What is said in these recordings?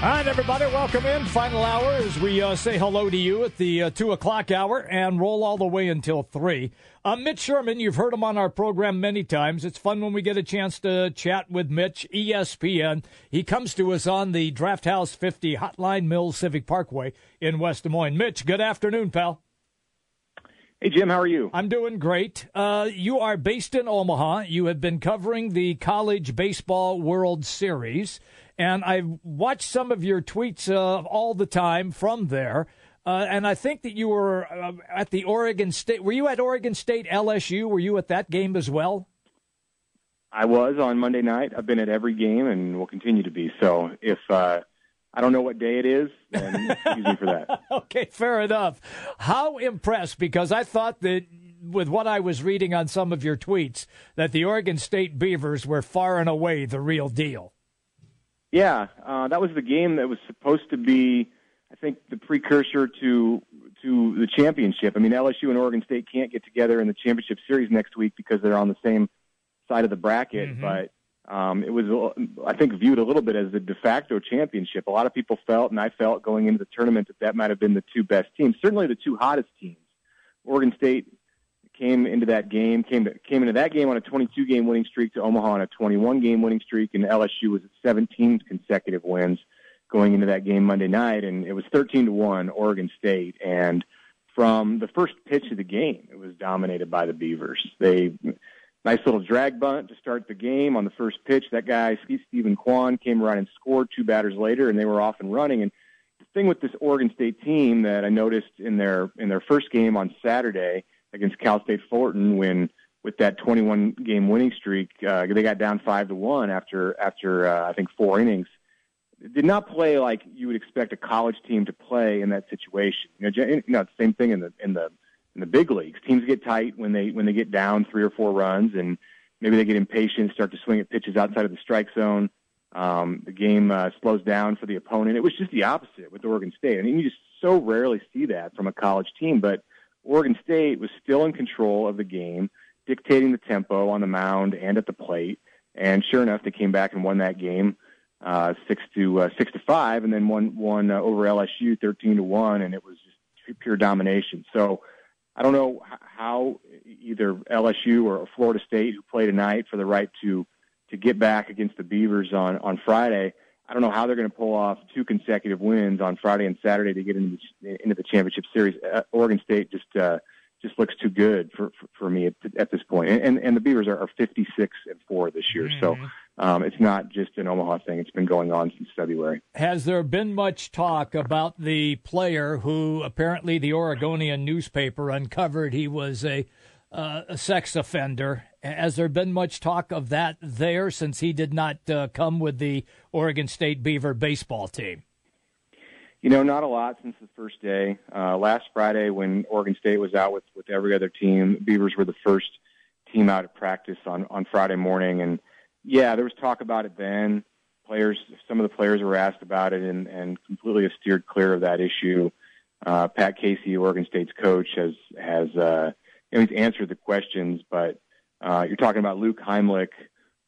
All right, everybody, welcome in. Final hour as we uh, say hello to you at the uh, 2 o'clock hour and roll all the way until 3. Uh, Mitch Sherman, you've heard him on our program many times. It's fun when we get a chance to chat with Mitch, ESPN. He comes to us on the Draft House 50 Hotline Mills Civic Parkway in West Des Moines. Mitch, good afternoon, pal. Hey, Jim, how are you? I'm doing great. Uh, you are based in Omaha. You have been covering the College Baseball World Series and I've watched some of your tweets uh, all the time from there. Uh, and I think that you were uh, at the Oregon State. Were you at Oregon State LSU? Were you at that game as well? I was on Monday night. I've been at every game and will continue to be. So if uh, I don't know what day it is, then excuse me for that. okay, fair enough. How impressed? Because I thought that with what I was reading on some of your tweets, that the Oregon State Beavers were far and away the real deal. Yeah, uh, that was the game that was supposed to be, I think, the precursor to to the championship. I mean, LSU and Oregon State can't get together in the championship series next week because they're on the same side of the bracket. Mm-hmm. But um, it was, I think, viewed a little bit as the de facto championship. A lot of people felt, and I felt going into the tournament, that that might have been the two best teams, certainly the two hottest teams. Oregon State came into that game, came to, came into that game on a 22 game winning streak to Omaha on a 21 game winning streak, and LSU was at 17 consecutive wins going into that game Monday night, and it was 13 to one Oregon State. And from the first pitch of the game, it was dominated by the Beavers. They nice little drag bunt to start the game on the first pitch. That guy Steven Kwan came around and scored two batters later, and they were off and running. And the thing with this Oregon State team that I noticed in their in their first game on Saturday against Cal State Fullerton when with that 21 game winning streak, uh, they got down five to one after after uh, I think four innings. Did not play like you would expect a college team to play in that situation. You know, you know, same thing in the in the in the big leagues. Teams get tight when they when they get down three or four runs, and maybe they get impatient, start to swing at pitches outside of the strike zone. Um, the game uh, slows down for the opponent. It was just the opposite with Oregon State. I mean, you just so rarely see that from a college team, but Oregon State was still in control of the game, dictating the tempo on the mound and at the plate. And sure enough, they came back and won that game uh, six to uh, six to five, and then won won uh, over LSU thirteen to one, and it was just pure domination. So I don't know how either LSU or Florida State, who play tonight, for the right to to get back against the Beavers on on Friday. I don't know how they're going to pull off two consecutive wins on Friday and Saturday to get into the, into the championship series. Uh, Oregon State just uh, just looks too good for for, for me at, at this point. And, and and the Beavers are, are 56 and four this year, mm-hmm. so um, it's not just an Omaha thing. It's been going on since February. Has there been much talk about the player who apparently the Oregonian newspaper uncovered he was a uh, a sex offender. Has there been much talk of that there since he did not uh, come with the Oregon State Beaver baseball team? You know, not a lot since the first day. Uh, last Friday, when Oregon State was out with, with every other team, Beavers were the first team out of practice on, on Friday morning. And yeah, there was talk about it then. Players, some of the players were asked about it and, and completely steered clear of that issue. Uh, Pat Casey, Oregon State's coach, has has uh, you know, he's answered the questions, but uh, you're talking about Luke Heimlich,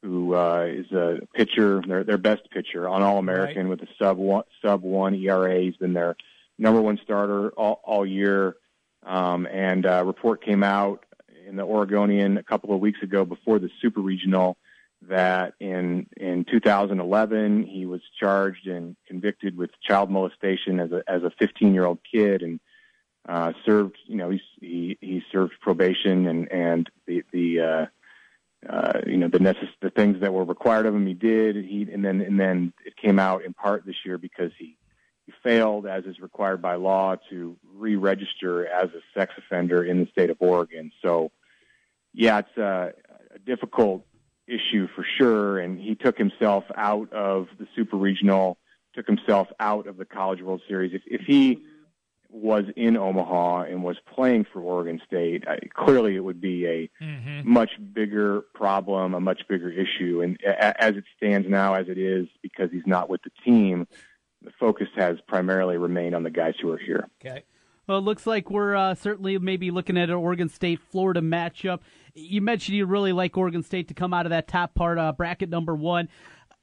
who uh, is a pitcher, their their best pitcher on All American right. with a sub one sub one ERA. He's been their number one starter all, all year. Um, and a uh, report came out in the Oregonian a couple of weeks ago before the Super Regional that in in 2011 he was charged and convicted with child molestation as a as a 15 year old kid and uh, served, you know, he, he, he served probation and, and the, the, uh, uh, you know, the necess- the things that were required of him, he did. He, and then, and then it came out in part this year because he, he failed as is required by law to re-register as a sex offender in the state of Oregon. So yeah, it's a, a difficult issue for sure. And he took himself out of the super regional, took himself out of the college world series. If, if he, was in Omaha and was playing for Oregon State, I, clearly it would be a mm-hmm. much bigger problem, a much bigger issue. And a, as it stands now, as it is, because he's not with the team, the focus has primarily remained on the guys who are here. Okay. Well, it looks like we're uh, certainly maybe looking at an Oregon State Florida matchup. You mentioned you really like Oregon State to come out of that top part, uh, bracket number one.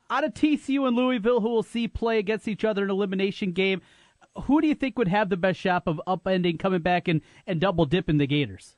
Out of TCU and Louisville, who will see play against each other in elimination game, who do you think would have the best shot of upending, coming back, and, and double dipping the Gators?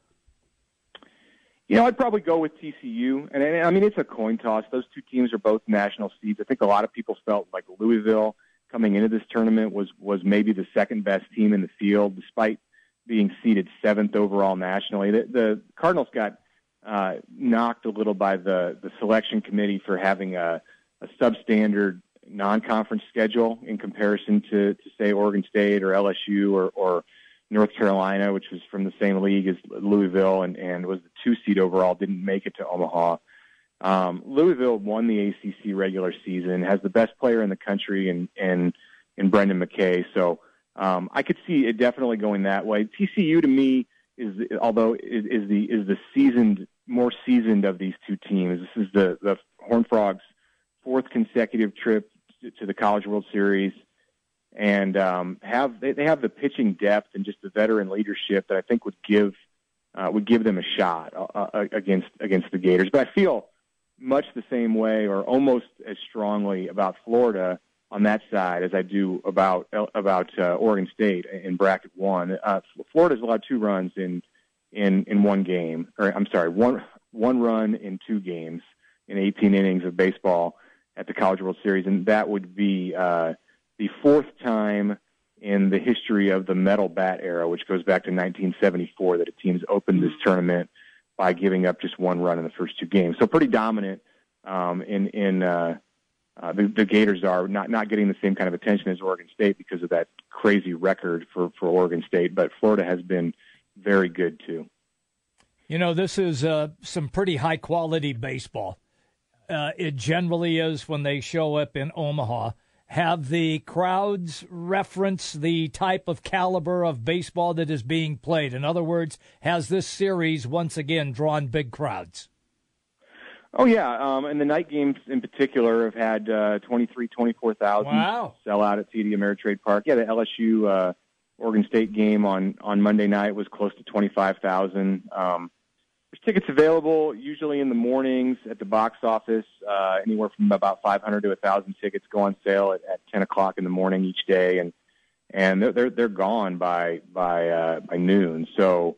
You know, I'd probably go with TCU, and, and I mean it's a coin toss. Those two teams are both national seeds. I think a lot of people felt like Louisville coming into this tournament was was maybe the second best team in the field, despite being seeded seventh overall nationally. The, the Cardinals got uh, knocked a little by the the selection committee for having a, a substandard non-conference schedule in comparison to, to say Oregon State or LSU or, or North Carolina, which was from the same league as Louisville and, and was the two seed overall, didn't make it to Omaha. Um, Louisville won the ACC regular season, has the best player in the country, and and and Brendan McKay. So um, I could see it definitely going that way. TCU to me is, although is, is the is the seasoned, more seasoned of these two teams. This is the the Horn Frogs' fourth consecutive trip to the College World Series, and um, have they, they have the pitching depth and just the veteran leadership that I think would give uh, would give them a shot uh, uh against against the Gators. But I feel much the same way or almost as strongly about Florida on that side as I do about about uh, Oregon State in bracket one. Uh, Florida's allowed two runs in in in one game, or I'm sorry, one one run in two games in 18 innings of baseball at the College World Series, and that would be uh, the fourth time in the history of the metal bat era, which goes back to 1974, that a team's opened this tournament by giving up just one run in the first two games. So pretty dominant um, in in uh, uh, the, the Gators are not not getting the same kind of attention as Oregon State because of that crazy record for for Oregon State, but Florida has been very good too. You know, this is uh, some pretty high quality baseball. Uh, it generally is when they show up in Omaha have the crowds reference the type of caliber of baseball that is being played? In other words, has this series once again drawn big crowds? Oh yeah, um, and the night games in particular have had uh, 23, 24,000 wow. sell out at TD Ameritrade Park. Yeah, the LSU uh, Oregon State game on on Monday night was close to 25,000. Um, there's tickets available usually in the mornings at the box office. Uh, anywhere from about 500 to 1,000 tickets go on sale at, at 10 o'clock in the morning each day, and and they're they're, they're gone by by uh, by noon. So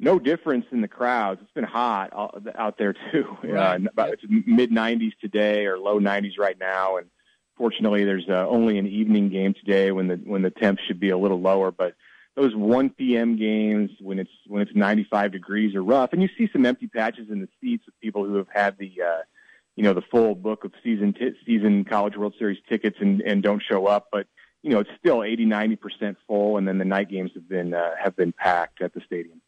no difference in the crowds. It's been hot out there too. Right. Uh, about, it's mid 90s today or low 90s right now, and fortunately, there's uh, only an evening game today when the when the temps should be a little lower, but those 1 p.m. games when it's when it's 95 degrees are rough, and you see some empty patches in the seats of people who have had the uh, you know the full book of season t- season College World Series tickets and and don't show up, but you know it's still 80 90 percent full, and then the night games have been uh, have been packed at the stadium.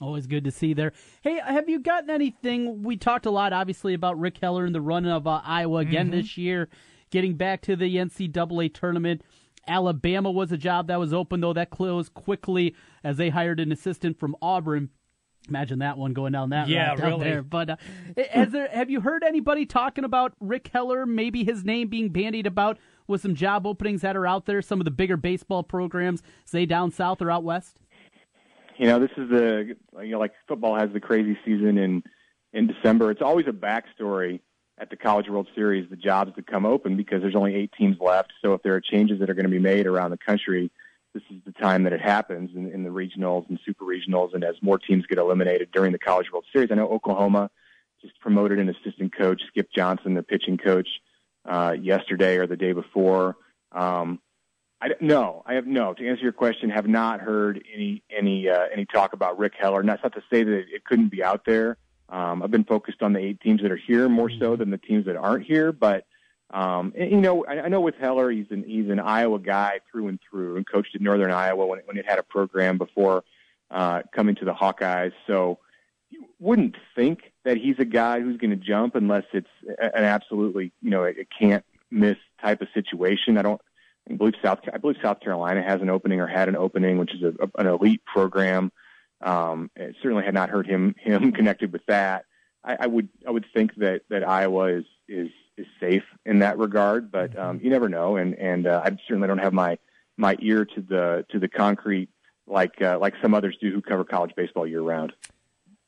Always good to see there. Hey, have you gotten anything? We talked a lot, obviously, about Rick Heller and the run of uh, Iowa again mm-hmm. this year, getting back to the NCAA tournament. Alabama was a job that was open, though that closed quickly as they hired an assistant from Auburn. Imagine that one going down that yeah, route down really. there. But uh, has there, have you heard anybody talking about Rick Heller? Maybe his name being bandied about with some job openings that are out there. Some of the bigger baseball programs, say down south or out west. You know, this is the you know like football has the crazy season in in December. It's always a backstory at the College World Series, the jobs that come open because there's only eight teams left. So if there are changes that are going to be made around the country, this is the time that it happens in, in the regionals and super regionals, and as more teams get eliminated during the College World Series. I know Oklahoma just promoted an assistant coach, Skip Johnson, the pitching coach, uh, yesterday or the day before. Um, I no, I have no. To answer your question, have not heard any any uh, any talk about Rick Heller. And that's not to say that it couldn't be out there. Um, I've been focused on the eight teams that are here more so mm-hmm. than the teams that aren't here. But um, and, you know, I, I know with Heller, he's an he's an Iowa guy through and through, and coached at Northern Iowa when it, when it had a program before uh, coming to the Hawkeyes. So you wouldn't think that he's a guy who's going to jump unless it's an absolutely you know a can't miss type of situation. I don't. I believe South I believe South Carolina has an opening or had an opening, which is a, a, an elite program. Um, certainly had not heard him him connected with that. I, I would I would think that that Iowa is is is safe in that regard. But um, you never know, and and uh, I certainly don't have my my ear to the to the concrete like uh, like some others do who cover college baseball year round.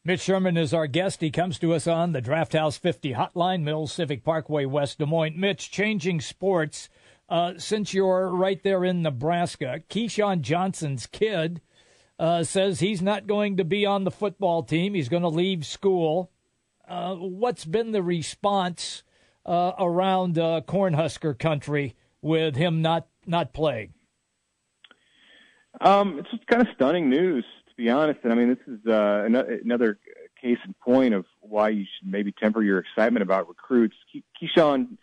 Mitch Sherman is our guest. He comes to us on the Draft House 50 Hotline, Mills Civic Parkway, West Des Moines. Mitch, changing sports. Uh, since you're right there in Nebraska, Keyshawn Johnson's kid uh, says he's not going to be on the football team. He's going to leave school. Uh, what's been the response uh, around uh, Cornhusker country with him not not playing? Um, it's just kind of stunning news, to be honest. And I mean, this is uh, another case in point of why you should maybe temper your excitement about recruits. Keyshawn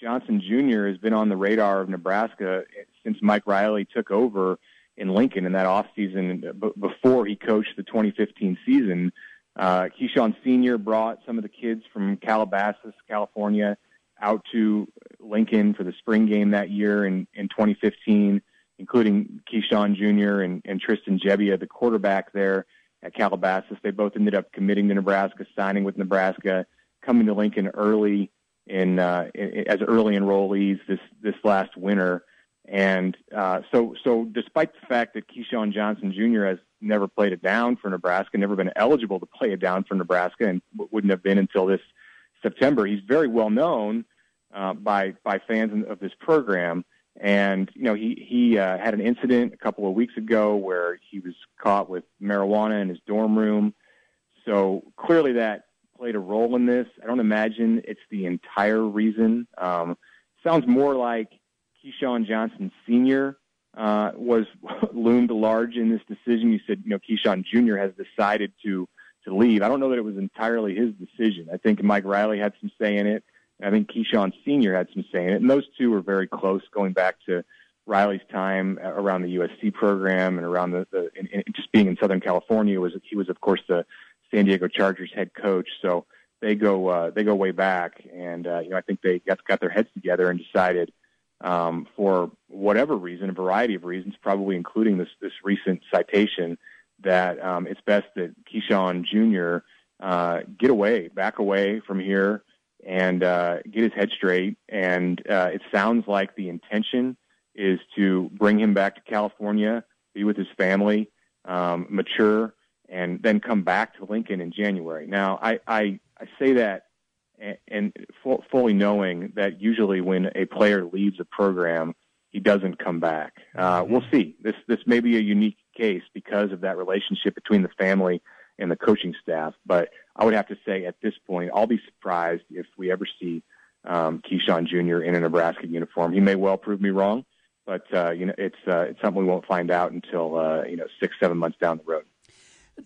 Johnson Jr. has been on the radar of Nebraska since Mike Riley took over in Lincoln in that offseason b- before he coached the 2015 season. Uh, Keyshawn Sr. brought some of the kids from Calabasas, California, out to Lincoln for the spring game that year in, in 2015, including Keyshawn Jr. and, and Tristan Gebbia, the quarterback there at Calabasas. They both ended up committing to Nebraska, signing with Nebraska, coming to Lincoln early in, uh, in as early enrollees this this last winter. And uh, so, so despite the fact that Keyshawn Johnson Jr. has never played it down for Nebraska, never been eligible to play it down for Nebraska, and wouldn't have been until this September, he's very well known uh, by by fans of this program. And you know, he he uh, had an incident a couple of weeks ago where he was caught with marijuana in his dorm room. So clearly, that played a role in this. I don't imagine it's the entire reason. Um, sounds more like Keyshawn Johnson Sr. Uh, was loomed large in this decision. You said, you know, Keyshawn Jr. has decided to to leave. I don't know that it was entirely his decision. I think Mike Riley had some say in it. I think Keyshawn Sr. had some say in it, and those two were very close going back to Riley's time around the USC program and around the, the and, just being in Southern California was he was of course the San Diego Chargers head coach. So they go uh, they go way back, and uh, you know I think they got got their heads together and decided um, for whatever reason, a variety of reasons, probably including this this recent citation, that um, it's best that Keyshawn Jr. Uh, get away, back away from here, and uh, get his head straight. And uh, it sounds like the intention is to bring him back to California, be with his family, um, mature, and then come back to Lincoln in January. Now, I, I, I say that and, fully knowing that usually when a player leaves a program, he doesn't come back. Uh, mm-hmm. we'll see. This this may be a unique case because of that relationship between the family and the coaching staff. But I would have to say at this point, I'll be surprised if we ever see um, Keyshawn Jr. in a Nebraska uniform. He may well prove me wrong, but uh, you know it's uh, it's something we won't find out until uh, you know six seven months down the road.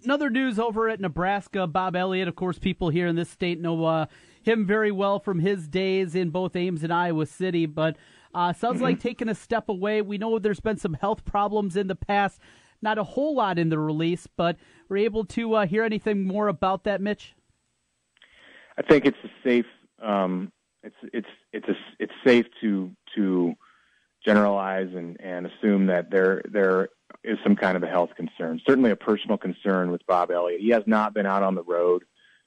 Another news over at Nebraska, Bob Elliott. Of course, people here in this state know uh, him very well from his days in both Ames and Iowa City, but uh, sounds mm-hmm. like taking a step away. We know there's been some health problems in the past. Not a whole lot in the release, but we're able to uh, hear anything more about that, Mitch. I think it's a safe. Um, it's it's it's a, it's safe to to generalize and, and assume that there there is some kind of a health concern. Certainly a personal concern with Bob Elliott. He has not been out on the road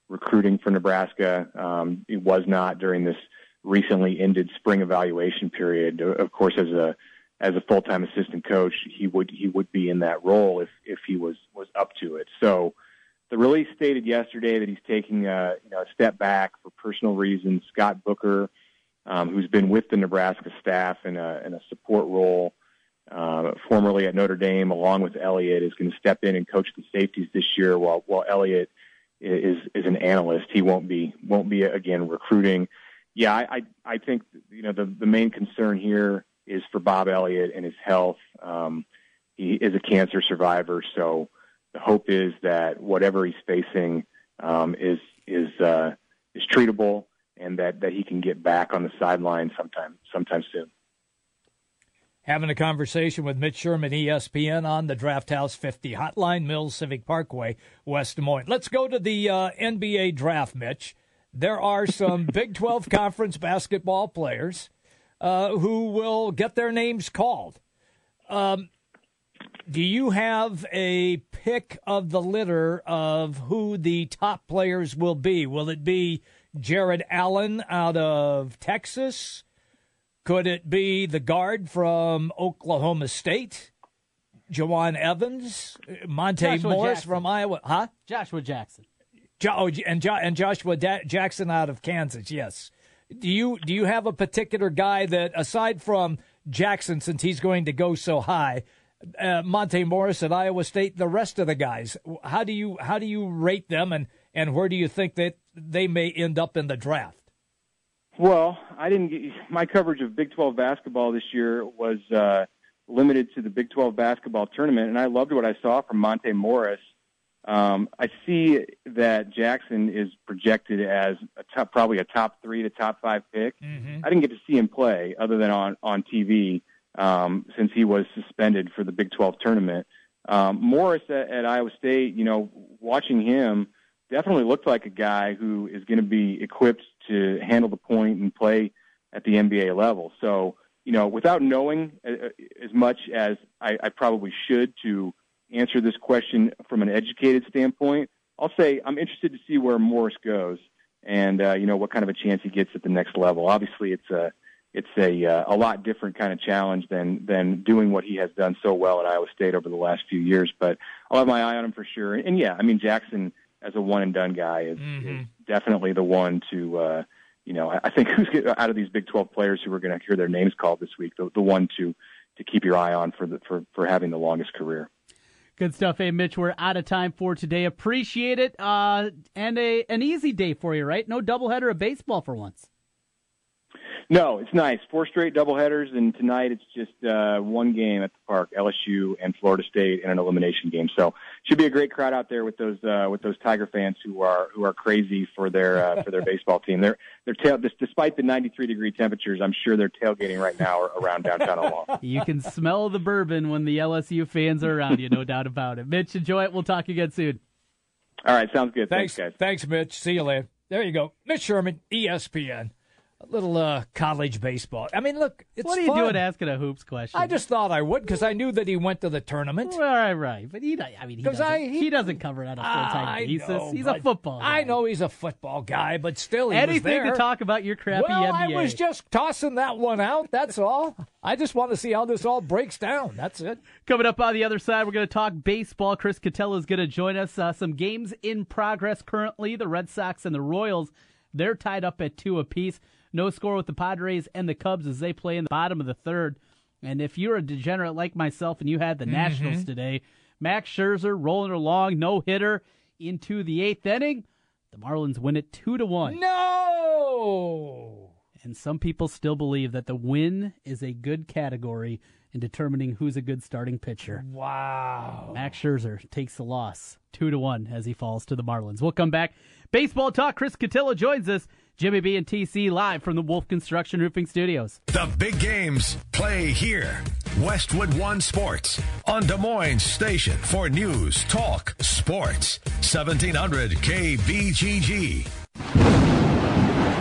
recruiting for Nebraska. Um, it was not during this recently ended spring evaluation period. Of course, as a as a full time assistant coach, he would he would be in that role if if he was was up to it. So. The release stated yesterday that he's taking a, you know, a step back for personal reasons. Scott Booker, um, who's been with the Nebraska staff in a, in a support role, uh, formerly at Notre Dame, along with Elliott, is going to step in and coach the safeties this year, while while Elliott is is an analyst. He won't be won't be again recruiting. Yeah, I I, I think you know the the main concern here is for Bob Elliott and his health. Um, he is a cancer survivor, so the hope is that whatever he's facing um, is is uh, is treatable and that that he can get back on the sideline sometime sometime soon having a conversation with Mitch Sherman, ESPN, on the Draft House 50 Hotline, Mills Civic Parkway, West Des Moines. Let's go to the uh, NBA draft, Mitch. There are some Big 12 conference basketball players uh, who will get their names called. Um, do you have a pick of the litter of who the top players will be? Will it be Jarrett Allen out of Texas? Could it be the guard from Oklahoma State? Jawun Evans, Monte Joshua Morris Jackson. from Iowa, huh? Joshua Jackson. Jo- oh, and, jo- and Joshua da- Jackson out of Kansas. Yes. Do you do you have a particular guy that aside from Jackson, since he's going to go so high, uh, Monte Morris at Iowa State, the rest of the guys, how do you how do you rate them, and and where do you think that they may end up in the draft? Well, I didn't get my coverage of Big 12 basketball this year was uh, limited to the Big 12 basketball tournament, and I loved what I saw from Monte Morris. Um, I see that Jackson is projected as a top, probably a top three to top five pick. Mm-hmm. I didn't get to see him play other than on on TV um, since he was suspended for the Big 12 tournament. Um, Morris at, at Iowa State, you know, watching him definitely looked like a guy who is going to be equipped to handle the point and play at the NBA level. So, you know, without knowing uh, as much as I, I probably should to answer this question from an educated standpoint, I'll say I'm interested to see where Morris goes and uh, you know what kind of a chance he gets at the next level. Obviously, it's a it's a uh, a lot different kind of challenge than than doing what he has done so well at Iowa State over the last few years. But I'll have my eye on him for sure. And, yeah, I mean Jackson as a one and done guy is, Mhm. is definitely the one to. Uh, you know, I I think who's out of these Big 12 players who are going to hear their names called this week, the, the one to to keep your eye on for the for for having the longest career. Good stuff, hey Mitch. We're out of time for today. Appreciate it, uh, and a an easy day for you, right? No doubleheader of baseball for once. No, it's nice. Four straight doubleheaders, and tonight it's just uh, one game at the park: LSU and Florida State, in an elimination game. So should be a great crowd out there with those uh, with those Tiger fans who are who are crazy for their uh, for their baseball team. They're they're tail, despite the 93 degree temperatures, I'm sure they're tailgating right now around downtown Omaha. You can smell the bourbon when the LSU fans are around you, no doubt about it. Mitch, enjoy it. We'll talk again soon. All right, sounds good. Thanks, Thanks, guys. thanks, Mitch. See you later. There you go, Mitch Sherman, ESPN. Little uh, college baseball. I mean, look, it's what are you fun. doing asking a hoops question? I just thought I would because I knew that he went to the tournament. All right, right. But he, I mean, he doesn't, I- he- he doesn't cover it on a full time basis. know, He's a football. Guy. I know he's a football guy, but still, he was Anything to talk about your crappy well, NBA. I was just tossing that one out. That's all. I just want to see how this all breaks down. That's it. Coming up on the other side, we're going to talk baseball. Chris Cotillo is going to join us. Uh, some games in progress currently. The Red Sox and the Royals, they're tied up at two apiece. No score with the Padres and the Cubs as they play in the bottom of the third. And if you're a degenerate like myself and you had the Nationals mm-hmm. today, Max Scherzer rolling along, no hitter into the eighth inning. The Marlins win it two to one. No. And some people still believe that the win is a good category in determining who's a good starting pitcher. Wow. Max Scherzer takes the loss, two to one, as he falls to the Marlins. We'll come back. Baseball talk. Chris Cotillo joins us. Jimmy B and TC live from the Wolf Construction Roofing Studios. The big games play here. Westwood One Sports on Des Moines Station for news, talk, sports. 1700 KBGG.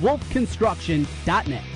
wolfconstruction.net.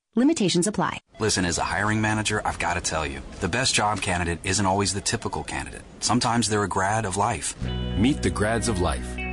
Limitations apply. Listen, as a hiring manager, I've got to tell you, the best job candidate isn't always the typical candidate. Sometimes they're a grad of life. Meet the grads of life.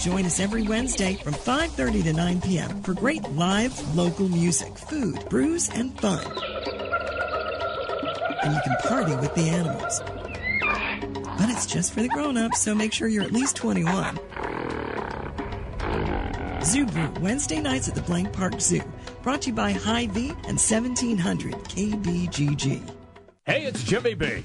Join us every Wednesday from 5:30 to 9 p.m. for great live local music, food, brews, and fun. And you can party with the animals. But it's just for the grown-ups, so make sure you're at least 21. Zoo Brew, Wednesday nights at the Blank Park Zoo. Brought to you by Hy-Vee and 1700 KBGG. Hey, it's Jimmy B.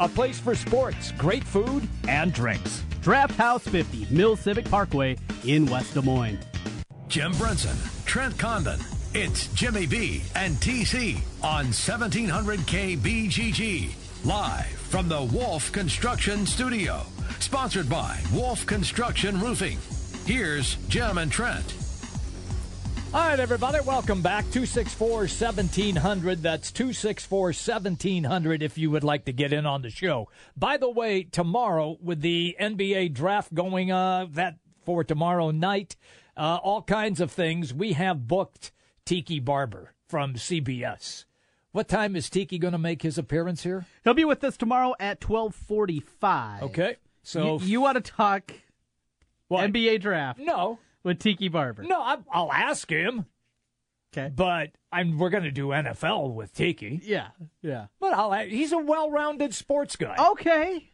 a place for sports, great food, and drinks. Draft House 50, Mill Civic Parkway in West Des Moines. Jim Brunson, Trent Condon. It's Jimmy B and TC on 1700 KBGG. Live from the Wolf Construction Studio. Sponsored by Wolf Construction Roofing. Here's Jim and Trent. All right, everybody, welcome back. 264 1700. That's 264 1700 if you would like to get in on the show. By the way, tomorrow, with the NBA draft going uh, that for tomorrow night, uh, all kinds of things, we have booked Tiki Barber from CBS. What time is Tiki going to make his appearance here? He'll be with us tomorrow at 1245. Okay. So you, you want to talk What? NBA draft no, with Tiki Barber? no, I, I'll ask him, Okay. but I'm we're going to do NFL with Tiki. Yeah, yeah. But I'll, he's a well-rounded sports guy. Okay.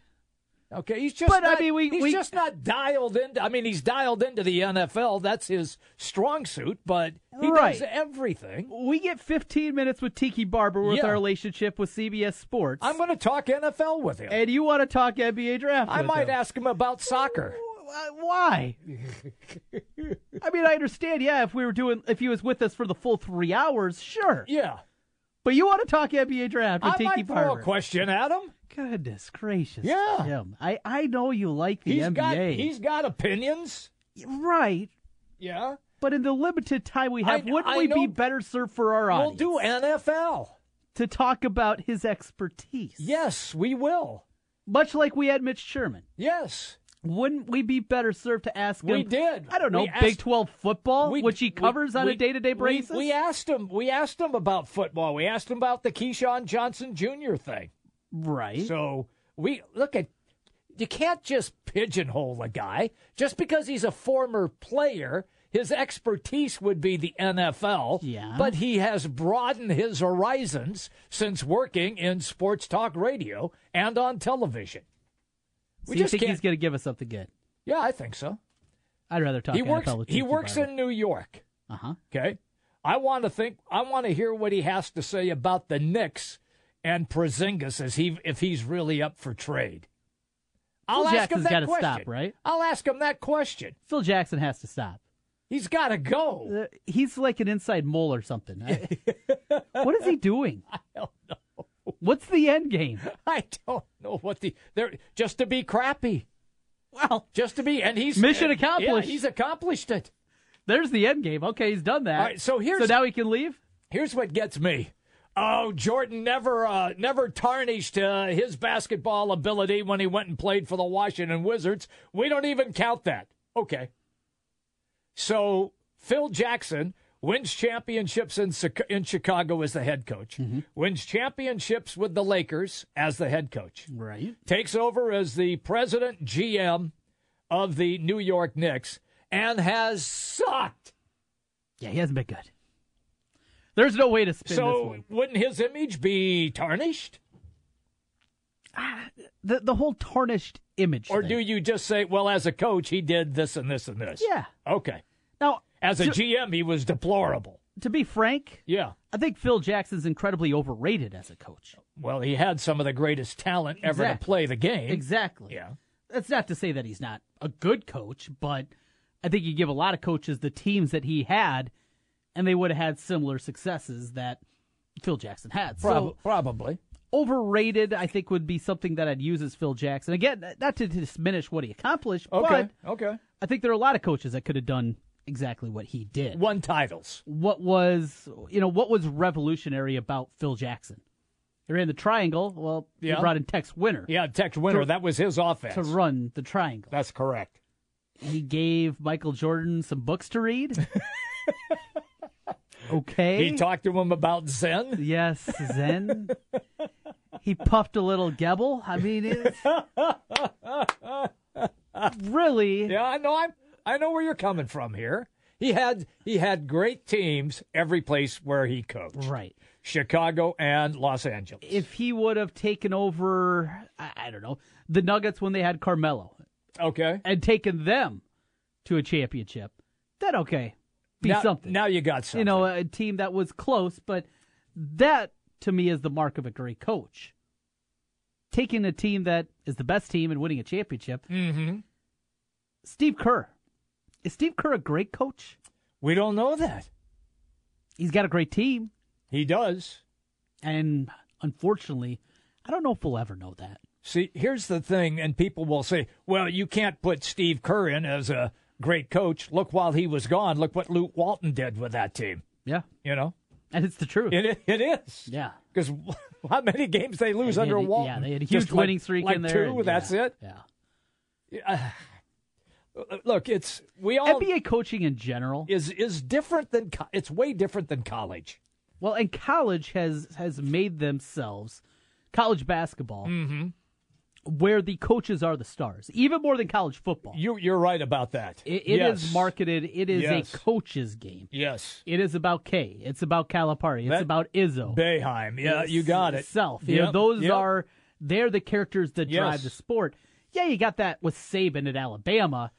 Okay, he's just But, I not, mean, we- he's we- just not dialed into. I mean, he's dialed into the NFL. That's his strong suit, but he Right. does everything. We get 15 minutes with Tiki Barber with Yeah. our relationship with CBS Sports. I'm going to talk NFL with him. and you want to talk NBA draft? I might him. ask him about soccer. Uh, Why? I mean, I understand. Yeah, if we were doing, if he was with us for the full three hours, sure. Yeah, But you want to talk NBA draft with I Tiki might throw Barber? a question at him. Goodness gracious, Yeah. I I know you like the He's NBA, got he's got opinions. right? Yeah, But in the limited time we have, I- wouldn't I we be better served for our audience? we'll audience do NFL. to talk about his expertise? Yes, we will. Much like we had Mitch Sherman. Yes, Wouldn't we be better served to ask him? We did. I don't know We Big Twelve football, We- which he we- covers on we- a day-to-day we- basis. We, asked him. We asked him about football. We asked him about the Keyshawn Johnson Jr. thing. right. So we look at. You can't just pigeonhole a guy just because he's a former player. His expertise would be the NFL. Yeah. But he has broadened his horizons since working in sports talk radio and on television. So we you just think can't- he's going to give us something good? Yeah, I think so. I'd rather talk he works. He works in New York. Uh huh. Okay. I want to think. I want to hear what he has to say about the Knicks and Porzingis as he if he's really up for trade. I'll Phil ask Jackson's him that question. stop, right? I'll ask him that question. Phil Jackson has to stop. He's got to go. Uh, he's like an inside mole or something. I- what is he doing? I don't know. What's the end game? I don't know what the they're just to be crappy. Well, Just to be, and he's Mission yeah, accomplished. he's accomplished it. there's the end game. Okay, he's done that. All right, so here's- so now he can leave. Here's what gets me. Oh, Jordan never uh, never tarnished uh, his basketball ability when he went and played for the Washington Wizards. We don't even count that. Okay. So Phil Jackson wins championships in in Chicago as the head coach. Mm-hmm. Wins championships with the Lakers as the head coach. Right. Takes over as the president GM of the New York Knicks and has sucked Yeah, he hasn't been good. There's no way to spin this So wouldn't his image be tarnished? Ah, the the whole tarnished image. Or thing. do you just say, well, as a coach, he did this and this and this? Yeah. Okay. Now, As a GM, he was deplorable. to be frank, Yeah. I think Phil Jackson's incredibly overrated as a coach. Well, he had some of the greatest talent ever to play the game. Exactly. Yeah. That's not to say that he's not a good coach, but I think you give a lot of coaches the teams that he had, and they would have had similar successes that Phil Jackson had. Prob- So probably. overrated, I think, would be something that I'd use as Phil Jackson. Again, not to diminish what he accomplished, Okay. but Okay. I think there are a lot of coaches that could have done exactly what he did. Won titles. What was you know what was revolutionary about Phil Jackson? He ran the triangle. Well, Yeah. he brought in Tex Winter Yeah, Tex Winter. To- that was his offense. to run the triangle. That's correct. He gave Michael Jordan some books to read. okay. He talked to him about Zen. yes, Zen. he puffed a little Gebel. I mean, it's really Yeah, I know. I'm. I know where you're coming from here. He had he had great teams every place where he coached. right. Chicago and Los Angeles. If he would have taken over, I, don't know, the Nuggets when they had Carmelo Okay. and taken them to a championship, That okay, be now, something. Now you got something. you know, a team that was close, but that to me is the mark of a great coach. Taking a team that is the best team and winning a championship. Mm-hmm. Steve Kerr. Is Steve Kerr a great coach? We don't know that. He's got a great team, He does. and unfortunately, I don't know if we'll ever know that. See, here's the thing, and people will say, "Well, you can't put Steve Kerr in as a great coach." Look, while he was gone, look what Luke Walton did with that team. Yeah, You know, and it's the truth. it it is. yeah. Because how many games they lose They under Walton? Yeah, they had a Just huge like- winning streak like in there. Two, and- that's yeah, it. Yeah. Look, it's we all NBA coaching in general. is is different than co- it's way different than college. Well, and college has has made themselves college basketball Mm-hmm. where the coaches are the stars, even more than college football. You you're right about that. It, it is yes. marketed. It is Yes. a coach's game. Yes. It is about K. It's about Calipari. It's That- about Izzo. Boeheim. Yeah, you got it. Self. You know, those yep. are they're the characters that drive Yes. the sport. Yeah, you got that with Saban at Alabama,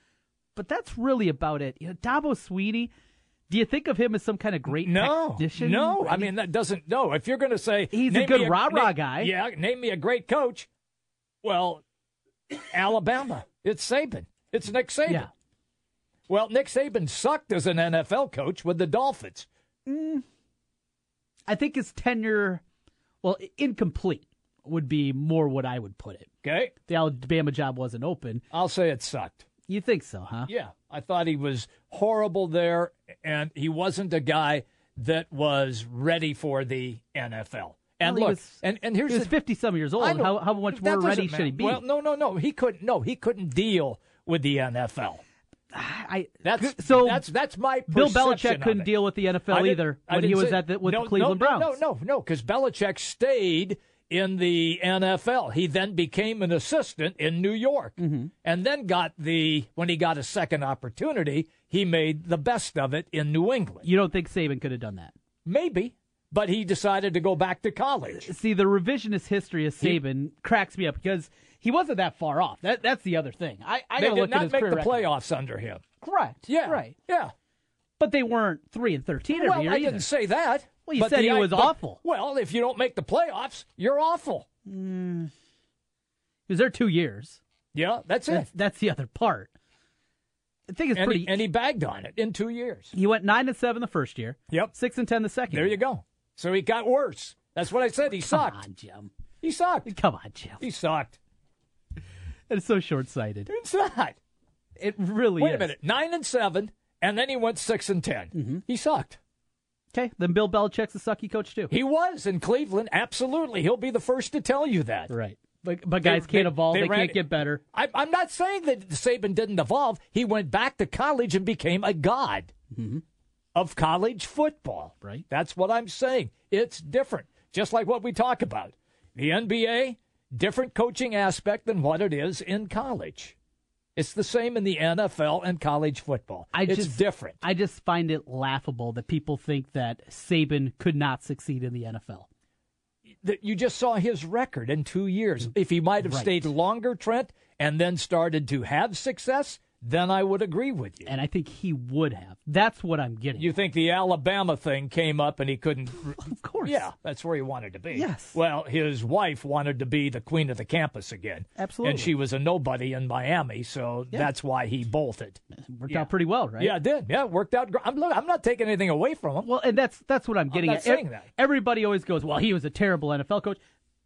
but that's really about it. You know, Dabo Swinney. Do you think of him as some kind of great No, technician? no. I mean, that doesn't. No, if you're going to say He's a good me rah-rah guy. yeah, name me a great coach. Well, Alabama. It's Saban. It's Nick Saban. yeah. Well, Nick Saban sucked as an NFL coach with the Dolphins. Mm. I think his tenure, well, incomplete would be more what I would put it. Okay, The Alabama job wasn't open. I'll say it sucked. You think so, huh? Yeah, I thought he was horrible there, and he wasn't a guy that was ready for the NFL. And Well, he look, was- and, and here's He was 50 some years old. How, how much more ready matter. should he be? Well, no, no, no. He couldn't. No, he couldn't deal with the NFL. I, That's so That's that's my Bill Belichick couldn't deal with the NFL either when he was at the, with no, the Cleveland no, Browns. No, no, no, because Belichick stayed in the NFL. He then became an assistant in New York, Mm-hmm. and then got the when he got a second opportunity, he made the best of it in New England. You don't think Saban could have done that? Maybe, but he decided to go back to college. See, the revisionist history of Saban cracks me up because he wasn't that far off. That that's the other thing. I, I They did not make the record. playoffs under him. Correct. Yeah, Right. Yeah. But they weren't three and thirteen Well, year I either. didn't say that. Well, you but said the- he was but- awful. Well, if you don't make the playoffs, you're awful. He was there two years. Yeah, that's That's, it. that's the other part. I think it's And pretty. he, and he bagged on it in two years. he went nine and seven the first year. Yep. Six and ten the second. There year. you go. So he got worse. That's what I said. He Come sucked. Come on, Jim. He sucked. Come on, Jim. He sucked. It's so short sighted. It's not. It really Wait is. a minute. Nine and seven, and then he went six and 10 Mm-hmm. He sucked. Okay, then Bill Belichick's a sucky coach too. He was in Cleveland. Absolutely. He'll be the first to tell you that. Right. But but guys They- can't evolve. they They, ran- can't get better. I, I'm not saying that Saban didn't evolve. He went back to college and became a god of college football. Mm-hmm. Right. That's what I'm saying. It's different. Just like what we talk about. The NBA, different coaching aspect than what it is in college. It's the same in the NFL and college football. I it's just, different. I just find it laughable that people think that Saban could not succeed in the NFL. That you just saw his record in two years. Mm. If he might have Right. stayed longer, Trent, and then started to have success, then I would agree with you. And I think he would have. That's what I'm getting. You think the Alabama thing came up and he couldn't? of course. Yeah, that's where he wanted to be. Yes. Well, his wife wanted to be the queen of the campus again. Absolutely. And she was a nobody in Miami, so that's why he bolted. Worked Yeah. out pretty well, right? Yeah, it did. Yeah, it worked out. I'm, look, I'm not taking anything away from him. Well, and that's that's what I'm getting not at. saying that. Everybody always goes, "Well, he was a terrible NFL coach."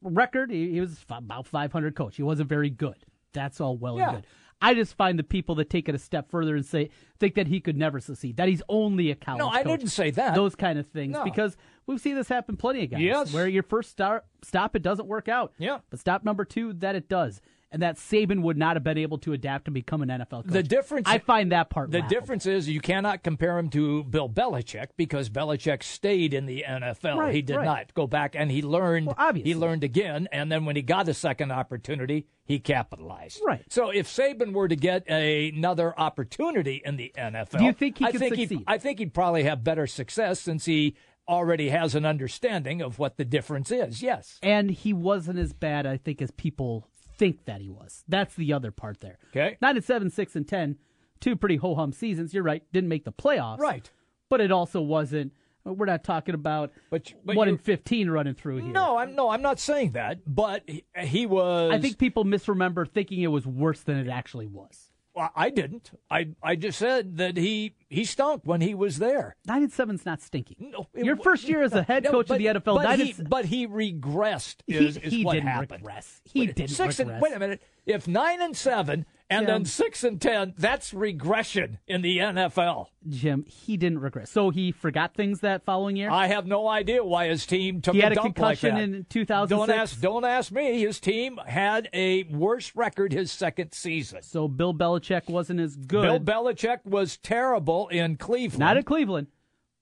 Record, he, he was f- about 500 coach. He wasn't very good. That's all well Yeah. and good. I just find the people that take it a step further and say think that he could never succeed, that he's only a college No, I coach. didn't say that. Those kind of things No. because we've seen this happen plenty of guys. Yes. Where your first start, stop it doesn't work out. Yeah. But stop number two that it does. And that Saban would not have been able to adapt and become an NFL coach. The difference- I find that part The laughable. difference is you cannot compare him to Bill Belichick because Belichick stayed in the NFL. Right, he did right. not go back, and he learned. Well, he learned again, and then when he got a second opportunity, he capitalized. Right. So if Saban were to get another opportunity in the NFL, Do you think he I could think succeed? He'd, I think he'd probably have better success since he already has an understanding of what the difference is. Yes. and he wasn't as bad, I think, as people think that he was. That's the other part there. Okay. nine and seven, six and ten, two pretty ho hum seasons. You're right, didn't make the playoffs. Right. but it also wasn't. We're not talking about But- but one in fifteen running through here. No, I'm no, I'm not saying that, but he, he was. I think people misremember thinking it was worse than it actually was. Well, I didn't. I I just said that he he stunk when he was there. Nine and seven's not stinky. No, it Your first year as a head No, coach but, of the NFL, but nine he, but he regressed. He- Is, is he what didn't happened. regress. He Wait, didn't six regress. And, wait a minute. If nine and seven and Jim. then six and ten, that's regression in the NFL. Jim, he didn't regress. So he forgot things that following year. I have no idea why his team took He had a like concussion that. in 2006? Don't ask. Don't ask me. His team had a worse record his second season. so Bill Belichick wasn't as good. Bill Belichick was terrible in Cleveland. Not in Cleveland,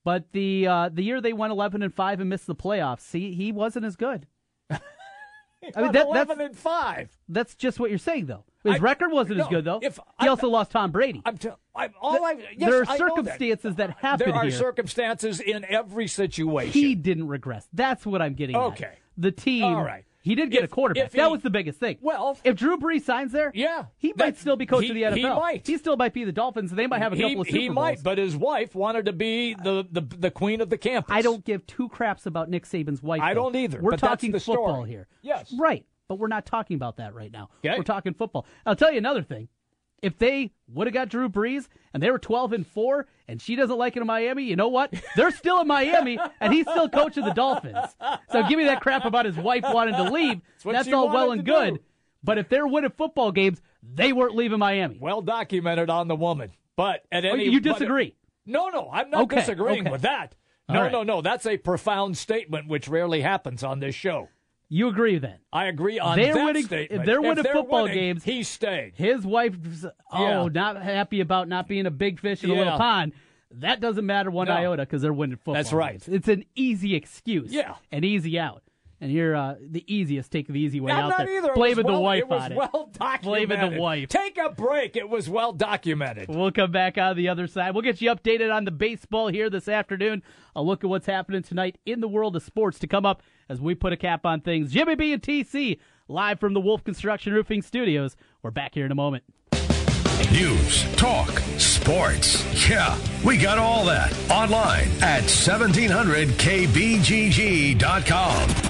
but the uh, the year they went eleven and five and missed the playoffs. He he wasn't as good. I mean, that, eleven that's and five. that's just what you're saying, though. His I- record wasn't no, as good, though. if he I- also lost Tom Brady. I'm tell, I, all I, yes, there are know that. circumstances that, happen There are here. circumstances in every situation. he didn't regress. That's what I'm getting at. Okay. The team. All right. He did get If- a quarterback. if that was the biggest thing. Well- if Drew Brees signs there, Yeah, he might still be coach he- of the NFL. he might. He still might be the Dolphins, and they might have a he, couple of Super he Bowls. might, but his wife wanted to be the, the, the queen of the campus. I don't give two craps about Nick Saban's wife. I though. don't either, We're talking the football story. here. Yes. Right. But we're not talking about that right now. Okay. We're talking football. I'll tell you another thing. If they would have got Drew Brees and they were 12 and 4 and she doesn't like it in Miami, you know what? They're still in Miami and he's still coaching the Dolphins. So give me that crap about his wife wanting to leave. what That's all well and good. do. But if they're winning football games, they weren't leaving Miami. Well documented on the woman, but at Oh, any you but- disagree? No, no, I'm not Okay, disagreeing okay. with that. No, right. no, no. That's a profound statement which rarely happens on this show. You agree then? I agree on They're that winning- statement. if they're winning football winning, games- he stayed. His wife's oh Yeah. not happy about not being a big fish in a little pond. That doesn't matter one No. iota because they're winning football. That's right. games. It's an easy excuse. Yeah. an easy out. And you're uh, the easiest. Take the easy way I'm out not there. either. It Blaming was the well, wife it was on it. well documented. Blaming the wife. Take a break. It was well documented. We'll come back on the other side. We'll get you updated on the baseball here this afternoon. A look at what's happening tonight in the world of sports to come up as we put a cap on things. Jimmy B and TC live from the Wolf Construction Roofing Studios. We're back here in a moment. News, talk, sports. Yeah, we got all that online at 1700kbgg.com.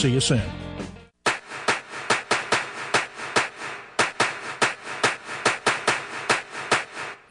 See you soon.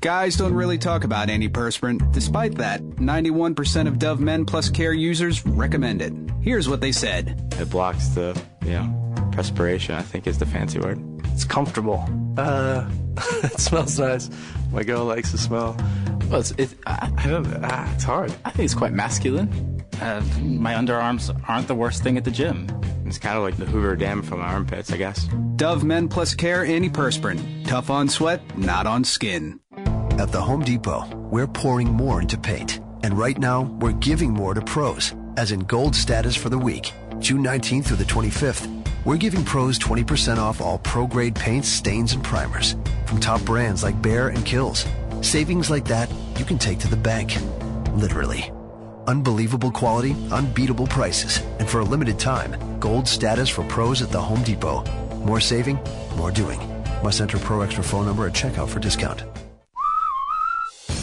Guys don't really talk about antiperspirant. Despite that, 91% of Dove Men Plus Care users recommend it. Here's what they said. It blocks the, you know, perspiration, I think is the fancy word. It's comfortable. Uh, it smells nice. My girl likes the smell. Well, it's, it, I, I don't, uh, it's hard. I think it's quite masculine. Uh, my underarms aren't the worst thing at the gym. It's kind of like the Hoover Dam from my armpits, I guess. Dove Men Plus Care Antiperspirant. Tough on sweat, not on skin. At the Home Depot, we're pouring more into paint. And right now, we're giving more to pros, as in gold status for the week. June 19th through the 25th, we're giving pros 20% off all pro grade paints, stains, and primers from top brands like Behr and Kilz. Savings like that you can take to the bank. Literally. Unbelievable quality, unbeatable prices, and for a limited time, gold status for pros at the Home Depot. More saving, more doing. Must enter Pro Extra phone number at checkout for discount.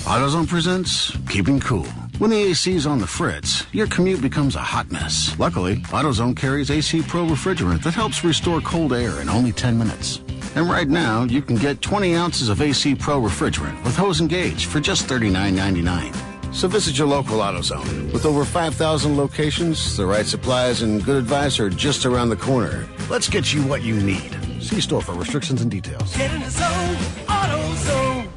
AutoZone presents Keeping Cool. When the AC is on the fritz, your commute becomes a hot mess. Luckily, AutoZone carries AC Pro refrigerant that helps restore cold air in only 10 minutes. And right now, you can get 20 ounces of AC Pro refrigerant with hose and gauge for just $39.99. So visit your local AutoZone. With over 5,000 locations, the right supplies and good advice are just around the corner. Let's get you what you need. See store for restrictions and details. Get in the zone, AutoZone.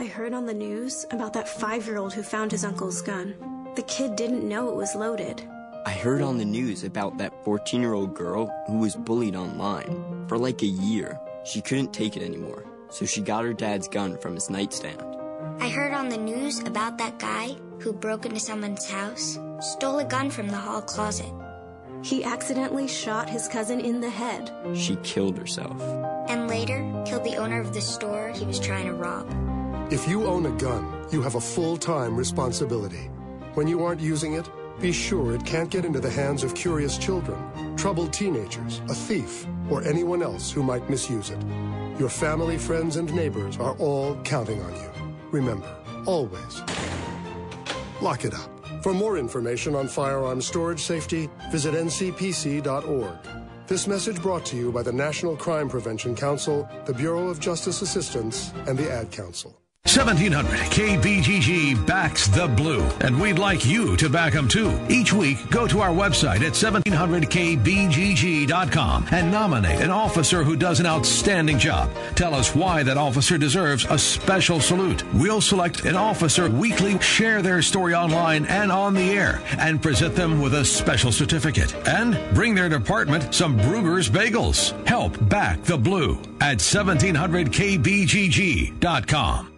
I heard on the news about that five year old who found his uncle's gun. The kid didn't know it was loaded. I heard on the news about that 14 year old girl who was bullied online. For like a year, she couldn't take it anymore, so she got her dad's gun from his nightstand. I heard on the news about that guy who broke into someone's house, stole a gun from the hall closet. He accidentally shot his cousin in the head. She killed herself. And later, killed the owner of the store he was trying to rob. If you own a gun, you have a full-time responsibility. When you aren't using it, be sure it can't get into the hands of curious children, troubled teenagers, a thief, or anyone else who might misuse it. Your family, friends, and neighbors are all counting on you. Remember, always, lock it up. For more information on firearm storage safety, visit ncpc.org. This message brought to you by the National Crime Prevention Council, the Bureau of Justice Assistance, and the Ad Council. 1700 KBGG backs the blue, and we'd like you to back them too. Each week, go to our website at 1700KBGG.com and nominate an officer who does an outstanding job. Tell us why that officer deserves a special salute. We'll select an officer weekly, share their story online and on the air, and present them with a special certificate. And bring their department some Bruegger's Bagels. Help back the blue at 1700KBGG.com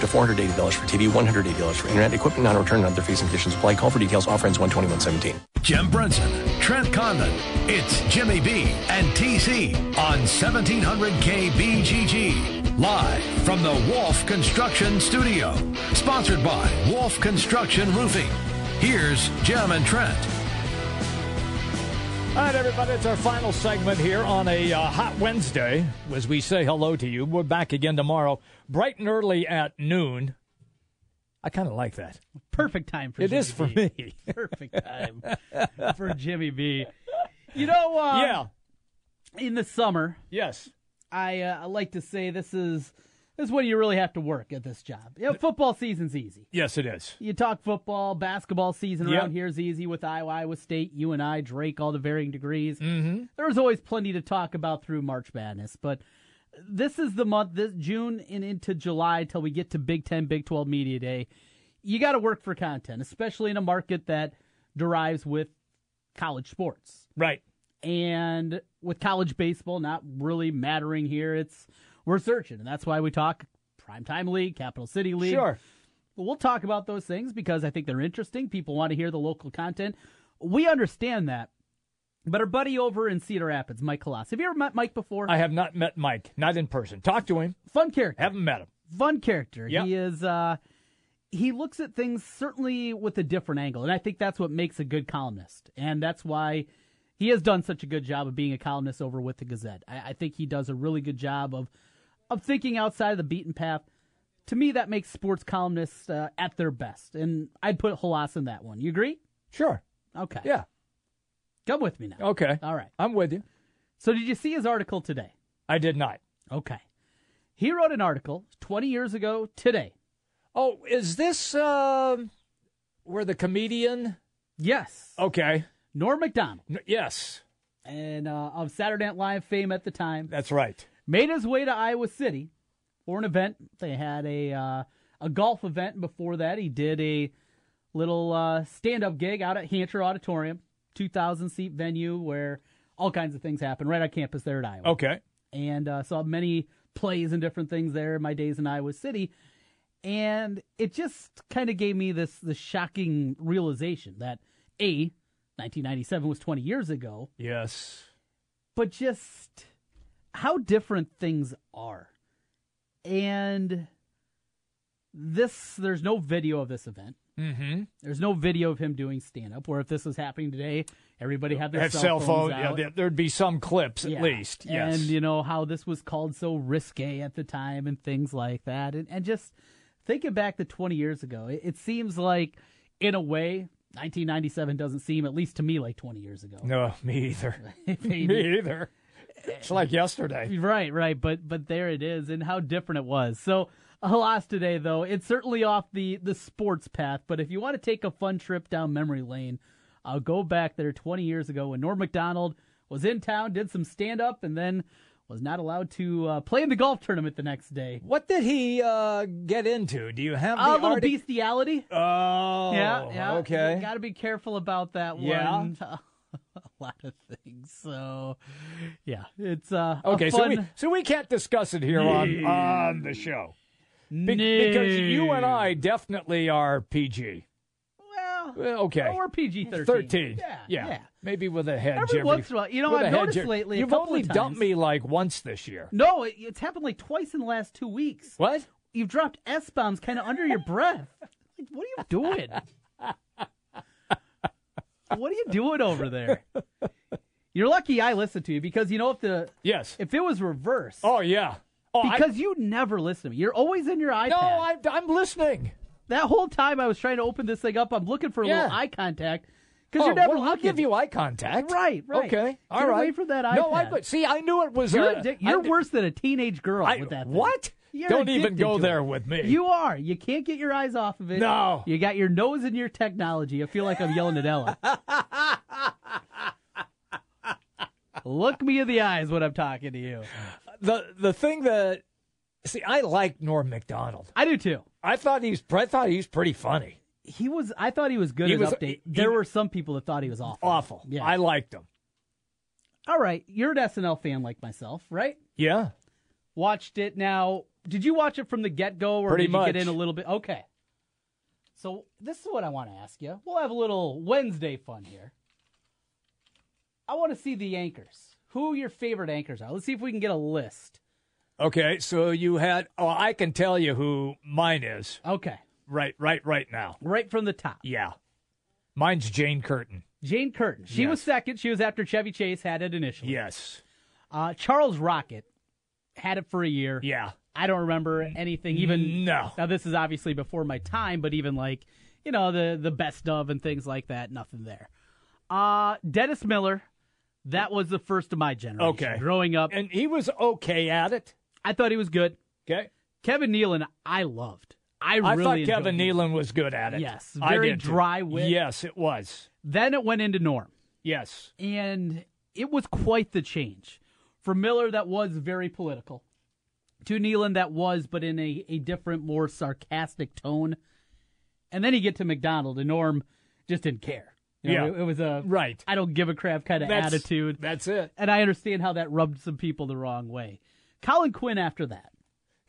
to $480 for TV, $180 for internet, equipment non-return and other fees and conditions apply. Call for details. Offer ends 12117. Jim Brenson, Trent Condon. It's Jimmy B and TC on 1700 KBGG. Live from the Wolf Construction Studio. Sponsored by Wolf Construction Roofing. Here's Jim and Trent. All right, everybody, it's our final segment here on a uh, hot Wednesday as we say hello to you. We're back again tomorrow, bright and early at noon. I kind of like that. Perfect time for It Jimmy is for B. me. Perfect time for Jimmy B. You know, uh, Yeah. In the summer, yes, I uh, I like to say this is this is when you really have to work at this job. You know, football season's easy. Yes, it is. You talk football, basketball season Yep. around here is easy with Iowa, Iowa State, you and I, Drake, all the varying degrees. Mm-hmm. There's always plenty to talk about through March Madness, but this is the month, this June and into July till we get to Big Ten, Big Twelve Media Day. You got to work for content, especially in a market that derives with college sports, right? And with college baseball not really mattering here, it's we're searching, and that's why we talk primetime league, Capital City League. Sure. We'll talk about those things because I think they're interesting. People want to hear the local content. We understand that. But our buddy over in Cedar Rapids, Mike Hlas. Have you ever met Mike before? I have not met Mike, not in person. Talk to him. Fun character. Haven't met him. Fun character. Yep. He is uh he looks at things certainly with a different angle. And I think that's what makes a good columnist. And that's why he has done such a good job of being a columnist over with the Gazette. I, I think he does a really good job of of thinking outside of the beaten path. To me, that makes sports columnists uh, at their best, and I'd put Hlas in that one. You agree? Sure. Okay. Yeah. Come with me now. Okay. All right. I'm with you. So, did you see his article today? I did not. Okay. He wrote an article 20 years ago today. Oh, is this um where the comedian? Yes. Okay. Norm Macdonald. N- yes. And uh, of Saturday Night Live fame at the time. That's right. Made his way to Iowa City for an event. They had a uh, a golf event. Before that, he did a little uh, stand up gig out at Hancher Auditorium, 2,000 seat venue where all kinds of things happen right on campus there at Iowa. Okay. and uh, saw many plays and different things there in my days in Iowa City. And it just kind of gave me this this shocking realization that a 1997 was 20 years ago, Yes. but just how different things are. And this there's no video of this event. Mm-hmm. There's no video of him doing stand up. Where if this was happening today, everybody had their cell, cell phones phone. Yeah, there- there'd be some clips at Yeah. least. Yes. And you know how this was called so risque at the time and things like that. And and just thinking back to 20 years ago, it, it seems like in a way 1997 doesn't seem at least to me like 20 years ago. no, me either. Me either. It's like yesterday. Right, right, but but there it is, and how different it was. So, alas, today though, it's certainly off the the sports path. But if you want to take a fun trip down memory lane, I'll go back there 20 years ago when Norm Macdonald was in town, did some stand up, and then was not allowed to uh, play in the golf tournament the next day. What did he uh, get into? Do you have the A little artic- bestiality. Oh, yeah, yeah. Okay. Got to be careful about that Yeah. one. a lot of things. So, yeah, it's uh, a Okay, so we so we can't discuss it here on on the show Be- because you and I definitely are PG. Well, okay, or PG thirteen. thirteen. Yeah, yeah, yeah. maybe with a head. Every once in a while. You know, with I've noticed every- lately You've couple only of dumped me like once this year. No, it, it's happened like twice in the last two weeks. What? You've dropped S bombs kind of under your breath. Like, what are you doing? what are you doing over there? You're lucky I listened to you because you know if the yes if it was reverse. Oh yeah. Oh, I- because you never listen to me. You're always in your iPad. No, I'm, I'm listening. That whole time I was trying to open this thing up, I'm looking for a Yeah. little eye contact because Oh, you're never well, I'll looking. give you eye contact. Right, right. Okay, all Get right. away from that eye. No, I but see, I knew it was. You're, a di- you're d- worse than a teenage girl I- with that. Thing. what? You're Don't even go there it. with me. You are. You can't get your eyes off of it. No. You got your nose in your technology. I feel like I'm yelling at Ella. Look me in the eyes when I'm talking to you. The the thing that see, I like Norm Macdonald. I do too. I thought he's I thought he was pretty funny. He was. I thought he was good He at was- update. he- there were some people that thought he was awful. Awful. Yeah. I liked him. All right, you're an SNL fan like myself, right? Yeah. Watched it now. Did you watch it from the get go, or Pretty did you much. get in a little bit? Okay. So this is what I want to ask you. We'll have a little Wednesday fun here. I want to see the anchors. Who your favorite anchors are? Let's see if we can get a list. Okay, so you had oh I can tell you who mine is. Okay. Right right right now. Right from the top. Yeah. Mine's Jane Curtin. Jane Curtin. She was second. She was after Chevy Chase had it initially. Yes. Uh, Charles Rocket had it for a year. Yeah. I don't remember anything. Even No. Now this is obviously before my time, but even like you know the the best of and things like that, nothing there. Uh Dennis Miller, that was the first of my generation. Okay. growing up, And he was okay at it. I thought he was good. Okay. Kevin Nealon, I loved. I, really I really thought Kevin him. Nealon was good at it. Yes, very dry wit. Yes, it was. Then it went into Norm. Yes. and it was quite the change. For Miller, that was very political. To Nealon, that was, but in a, a different, more sarcastic tone. And then you get to Macdonald, and Norm just didn't care. You know, Yeah. it, it was a Right. I don't give a crap kind of That's- attitude. That's it. And I understand how that rubbed some people the wrong way. Colin Quinn after that.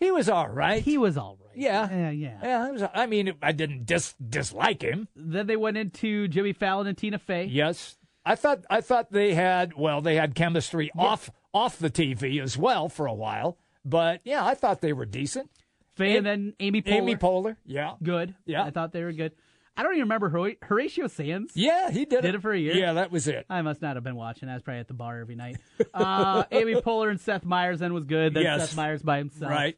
He was all right. He was all right. Yeah. Yeah, yeah. Yeah, it was, I mean, I didn't dis- dislike him. Then they went into Jimmy Fallon and Tina Fey. Yes, I thought I thought they had well, they had chemistry off off the TV as well for a while. But yeah, I thought they were decent. Fey and then Amy Poehler. Amy Poehler, yeah, Good. Yeah. I thought they were good. I don't even remember Hor- Horatio Sanz. yeah, he did, Did it for a year? Yeah, that was it. I must not have been watching. I was probably at the bar every night. Uh, Amy Poehler and Seth Meyers then was good. Then Yes. Seth Meyers by himself. Right.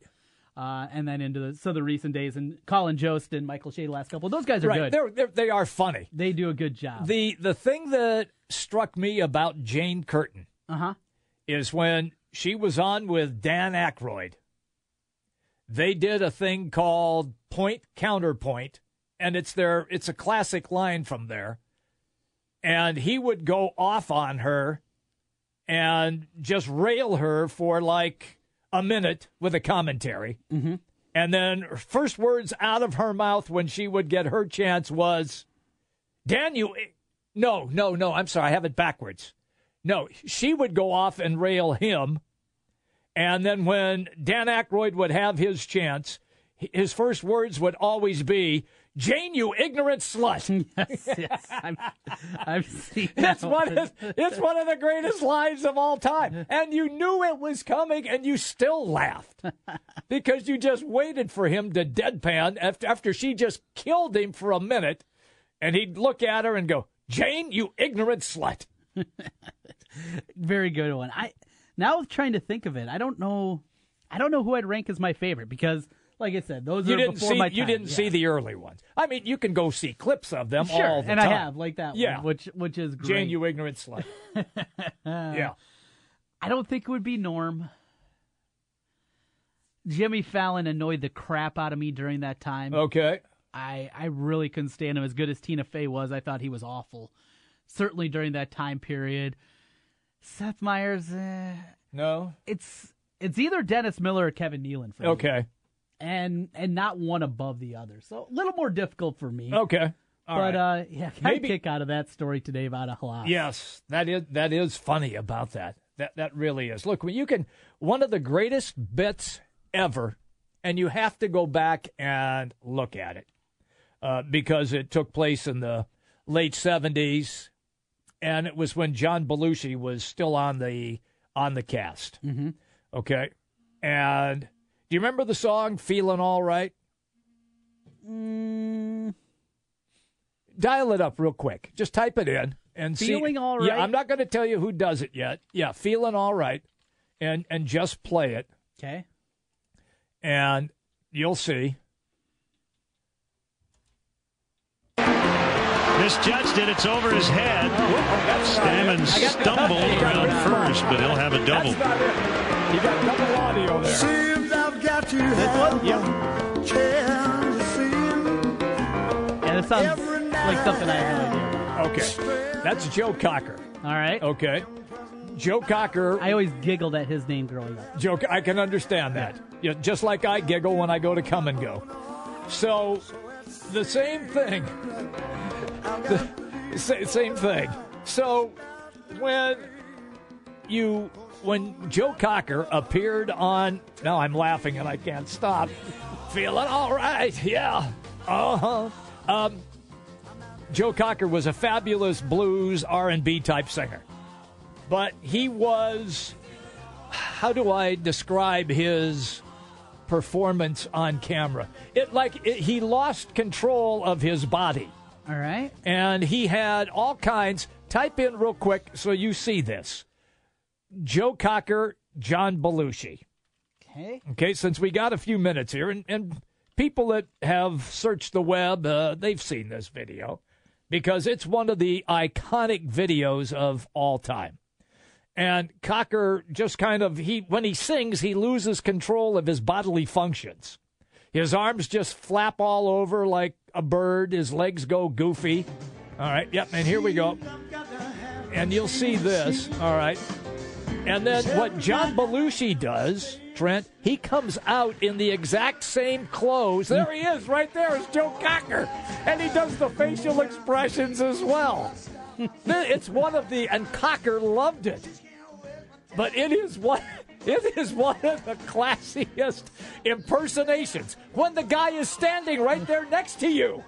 Uh, and then into the so the recent days and Colin Jost and Michael Che the last couple. Those guys are right, good. They're, they're, they are funny. they do a good job. The the thing that struck me about Jane Curtin Uh huh. is when she was on with Dan Aykroyd. They did a thing called point counterpoint, and it's their it's a classic line from there. And he would go off on her and just rail her for like a minute with a commentary. Mm-hmm. And then first words out of her mouth when she would get her chance was, Dan, you. No, no, no. I'm sorry. I have it backwards. No, she would go off and rail him. And then when Dan Aykroyd would have his chance, his first words would always be, Jane, you ignorant slut. yes, yes. I'm, I've seen It's one, one. of, it's one of the greatest lines of all time. And you knew it was coming and you still laughed because you just waited for him to deadpan after, after she just killed him for a minute. And he'd look at her and go, Jane, you ignorant slut. Very good one. I now trying to think of it. I don't know. I don't know who I'd rank as my favorite because, like I said, those You are didn't before see my you didn't Yeah. see the early ones. I mean, you can go see clips of them Sure, all the and time. I have like that Yeah. one, which which is great. Jane, you ignorant slut. yeah. I don't think it would be Norm. Jimmy Fallon annoyed the crap out of me during that time. Okay. I I really couldn't stand him as good as Tina Fey was. I thought he was awful. Certainly during that time period. Seth Meyers, eh, No. it's it's either Dennis Miller or Kevin Nealon for me. Okay. and and not one above the other. So a little more difficult for me. Okay. All but right. uh, yeah, I Maybe- kick out of that story today about a halal. Yes, that is that is funny about that. That that really is. Look, when you can one of the greatest bits ever, and you have to go back and look at it uh, because it took place in the late seventies, and it was when John Belushi was still on the on the cast. Mm-hmm. Okay, and do you remember the song "Feeling All Right"? Mm, Dial it up real quick. Just type it in and see. Feeling All Yeah, I'm not going to tell you who does it yet. Yeah, feeling all right, and and just play it, okay. and you'll see. Misjudged it. It's over his head. Stammen stumbled around first, but he'll have a double. That's it. You got double audio there. Seems I've got to have Yep. one chance to see. Yeah, that sounds like something I have no idea. Okay, that's Joe Cocker. All right. Okay, Joe Cocker. I always giggled at his name growing up. Joe, I can understand that. Yeah, just like I giggle when I go to come and go. So, the same thing. Same thing. So, when you when Joe Cocker appeared on now I'm laughing and I can't stop. Feeling all right, yeah. Uh-huh. Um, Joe Cocker was a fabulous blues R&B type singer. But he was how do I describe his performance on camera? It like it, he lost control of his body. All right. And he had all kinds. Type in real quick so you see this. Joe Cocker, John Belushi. Okay. Okay, since we got a few minutes here, and, and people that have searched the web, uh, they've seen this video because it's one of the iconic videos of all time. And Cocker just kind of he when he sings, he loses control of his bodily functions. His arms just flap all over like a bird. His legs go goofy. All right, yep, and here we go. And you'll see this. All right. And then what John Belushi does, Trent, he comes out in the exact same clothes. There he is, right there is Joe Cocker. And he does the facial expressions as well. it's one of the, and Cocker loved it. But it is one, it is one of the classiest impersonations when the guy is standing right there next to you.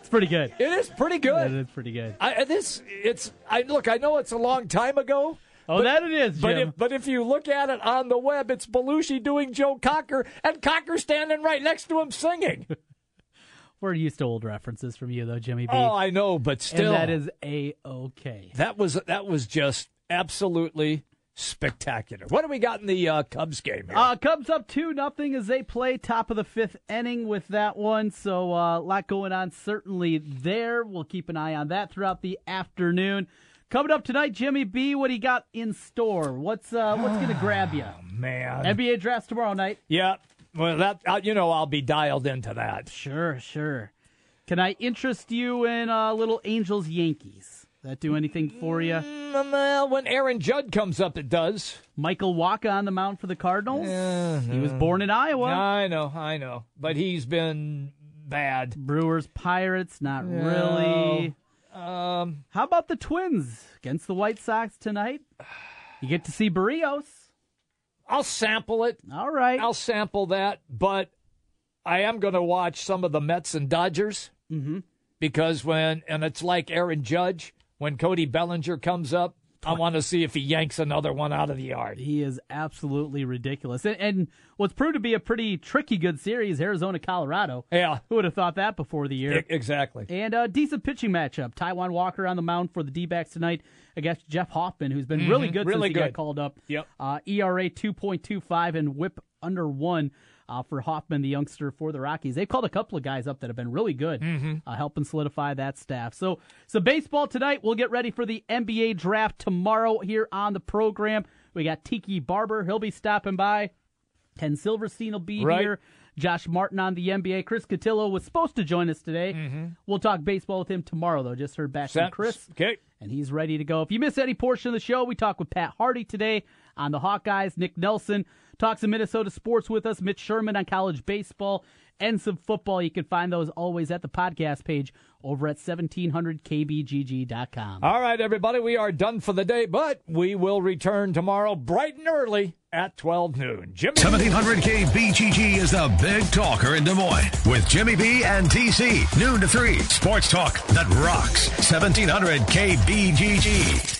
It's pretty good. It is pretty good. It is pretty good. I, this, it's, I look, I know it's a long time ago. Oh, but- that it is, But Jim. if, but if you look at it on the web, it's Belushi doing Joe Cocker and Cocker standing right next to him singing. We're used to old references from you, though, Jimmy B. oh, I know, but still, and that is a okay. that was that was just absolutely spectacular. What do we got in the uh, Cubs game here? Uh, Cubs up two nothing as they play top of the fifth inning with that one. So uh, a lot going on certainly there. We'll keep an eye on that throughout the afternoon. Coming up tonight, Jimmy B. What do you got in store? What's uh, what's going to grab you? Man, NBA drafts tomorrow night. yeah. Well, that uh, you know, I'll be dialed into that. Sure, sure. Can I interest you in uh, little Angels Yankees? That do anything for you? Mm, well, when Aaron Judge comes up, it does. Michael Wacha on the mound for the Cardinals. he was born in Iowa. I know, I know, but he's been bad. Brewers, Pirates, not No. really. Um, How about the Twins against the White Sox tonight? You get to see Berrios. I'll sample it. All right. I'll sample that, but I am going to watch some of the Mets and Dodgers Mm-hmm. because when and it's like Aaron Judge when Cody Bellinger comes up, I want to see if he yanks another one out of the yard. He is absolutely ridiculous. And, and what's proved to be a pretty tricky good series, Arizona Colorado. Yeah, Who would have thought that before the year? Exactly. And a decent pitching matchup. Taijuan Walker on the mound for the D backs tonight against Jeff Hoffman, who's been really Mhm, good really since he got good. called up. Yep. Uh, ERA 2.25 and whip under one uh, for Hoffman, the youngster for the Rockies. They've called a couple of guys up that have been really good, Mhm. uh, helping solidify that staff. So, so baseball tonight. We'll get ready for the NBA draft tomorrow here on the program. We got Tiki Barber. He'll be stopping by. Ken Silverstein will be Right. here. Josh Martin on the NBA. Chris Cotillo was supposed to join us today. We'll talk baseball with him tomorrow, though. Just heard back from Chris. Okay. And he's ready to go. If you miss any portion of the show, we talk with Pat Hardy today on the Hawkeyes. Nick Nelson talks some Minnesota sports with us. Mitch Sherman on college baseball and some football. You can find those always at the podcast page over at 1700kbgg.com. All right, everybody, we are done for the day, but we will return tomorrow bright and early at 12 noon. Jimmy. 1700K BGG is the big talker in Des Moines with Jimmy B and TC. Noon to 3. Sports talk that rocks. 1700K BGG.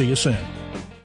See you soon.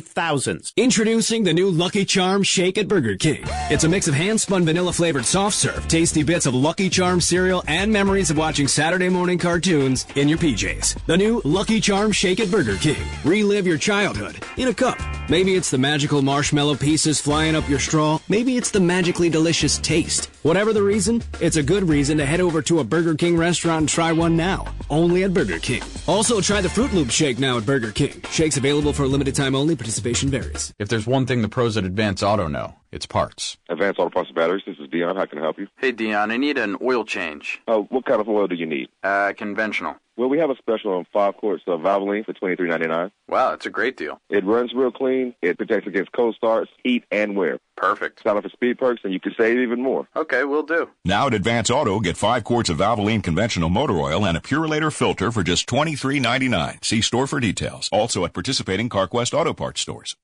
Thousands. Introducing the new Lucky Charms Shake at Burger King. It's a mix of hand spun vanilla flavored soft serve, tasty bits of Lucky Charms cereal, and memories of watching Saturday morning cartoons in your PJs. The new Lucky Charms Shake at Burger King. Relive your childhood in a cup. Maybe it's the magical marshmallow pieces flying up your straw. Maybe it's the magically delicious taste. Whatever the reason, it's a good reason to head over to a Burger King restaurant and try one now. Only at Burger King. Also, try the Fruit Loop Shake now at Burger King. Shakes available for a limited time only. Participation varies. If there's one thing the pros at Advance Auto know, it's parts. Advanced Auto Parts and Batteries. This is Dion. How can I help you? Hey, Dion, I need an oil change. Uh, what kind of oil do you need? Uh, conventional. Well, we have a special on five quarts of Valvoline for twenty three ninety nine. Wow, that's a great deal. It runs real clean. It protects against cold starts, heat, and wear. Perfect. Sign up for speed perks, and you can save even more. Okay, we'll do. Now at Advance Auto, get five quarts of Valvoline conventional motor oil and a Purolator filter for just twenty three ninety nine. See store for details. Also at participating CarQuest Auto Parts stores.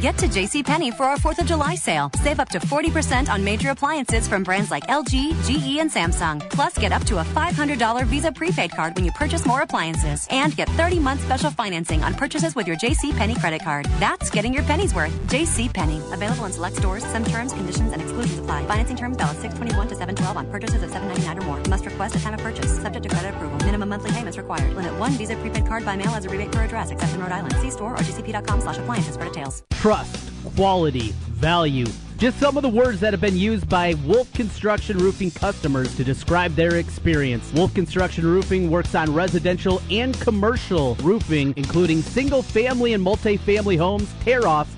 Get to JCPenney for our 4th of July sale. Save up to 40% on major appliances from brands like LG, GE, and Samsung. Plus, get up to a $500 Visa prepaid card when you purchase more appliances. And get 30 month special financing on purchases with your JCPenney credit card. That's getting your pennies worth. JCPenney. Available in select stores. Some terms, conditions, and exclusions apply. Financing terms valid 621 to 712 on purchases of 799 or more. Must request at time of purchase. Subject to credit approval. Minimum monthly payments required. Limit one Visa prepaid card by mail as a rebate per address, except in Rhode Island. See store or jcp.com slash appliances for details. Trust, quality, value. Just some of the words that have been used by Wolf Construction Roofing customers to describe their experience. Wolf Construction Roofing works on residential and commercial roofing, including single family and multi-family homes, tear offs,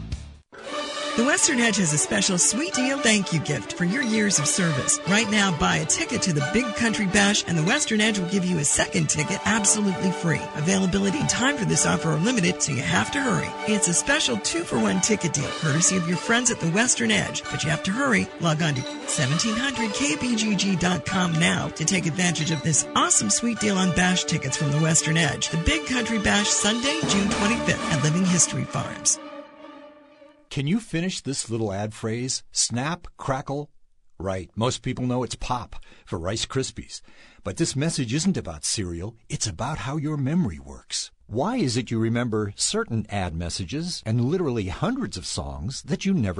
The Western Edge has a special sweet deal thank you gift for your years of service. Right now, buy a ticket to the Big Country Bash and the Western Edge will give you a second ticket absolutely free. Availability and time for this offer are limited, so you have to hurry. It's a special two for one ticket deal, courtesy of your friends at the Western Edge, but you have to hurry. Log on to 1700kbgg.com now to take advantage of this awesome sweet deal on Bash tickets from the Western Edge. The Big Country Bash Sunday, June 25th at Living History Farms. Can you finish this little ad phrase? Snap, crackle. Right, most people know it's pop for Rice Krispies. But this message isn't about cereal, it's about how your memory works. Why is it you remember certain ad messages and literally hundreds of songs that you never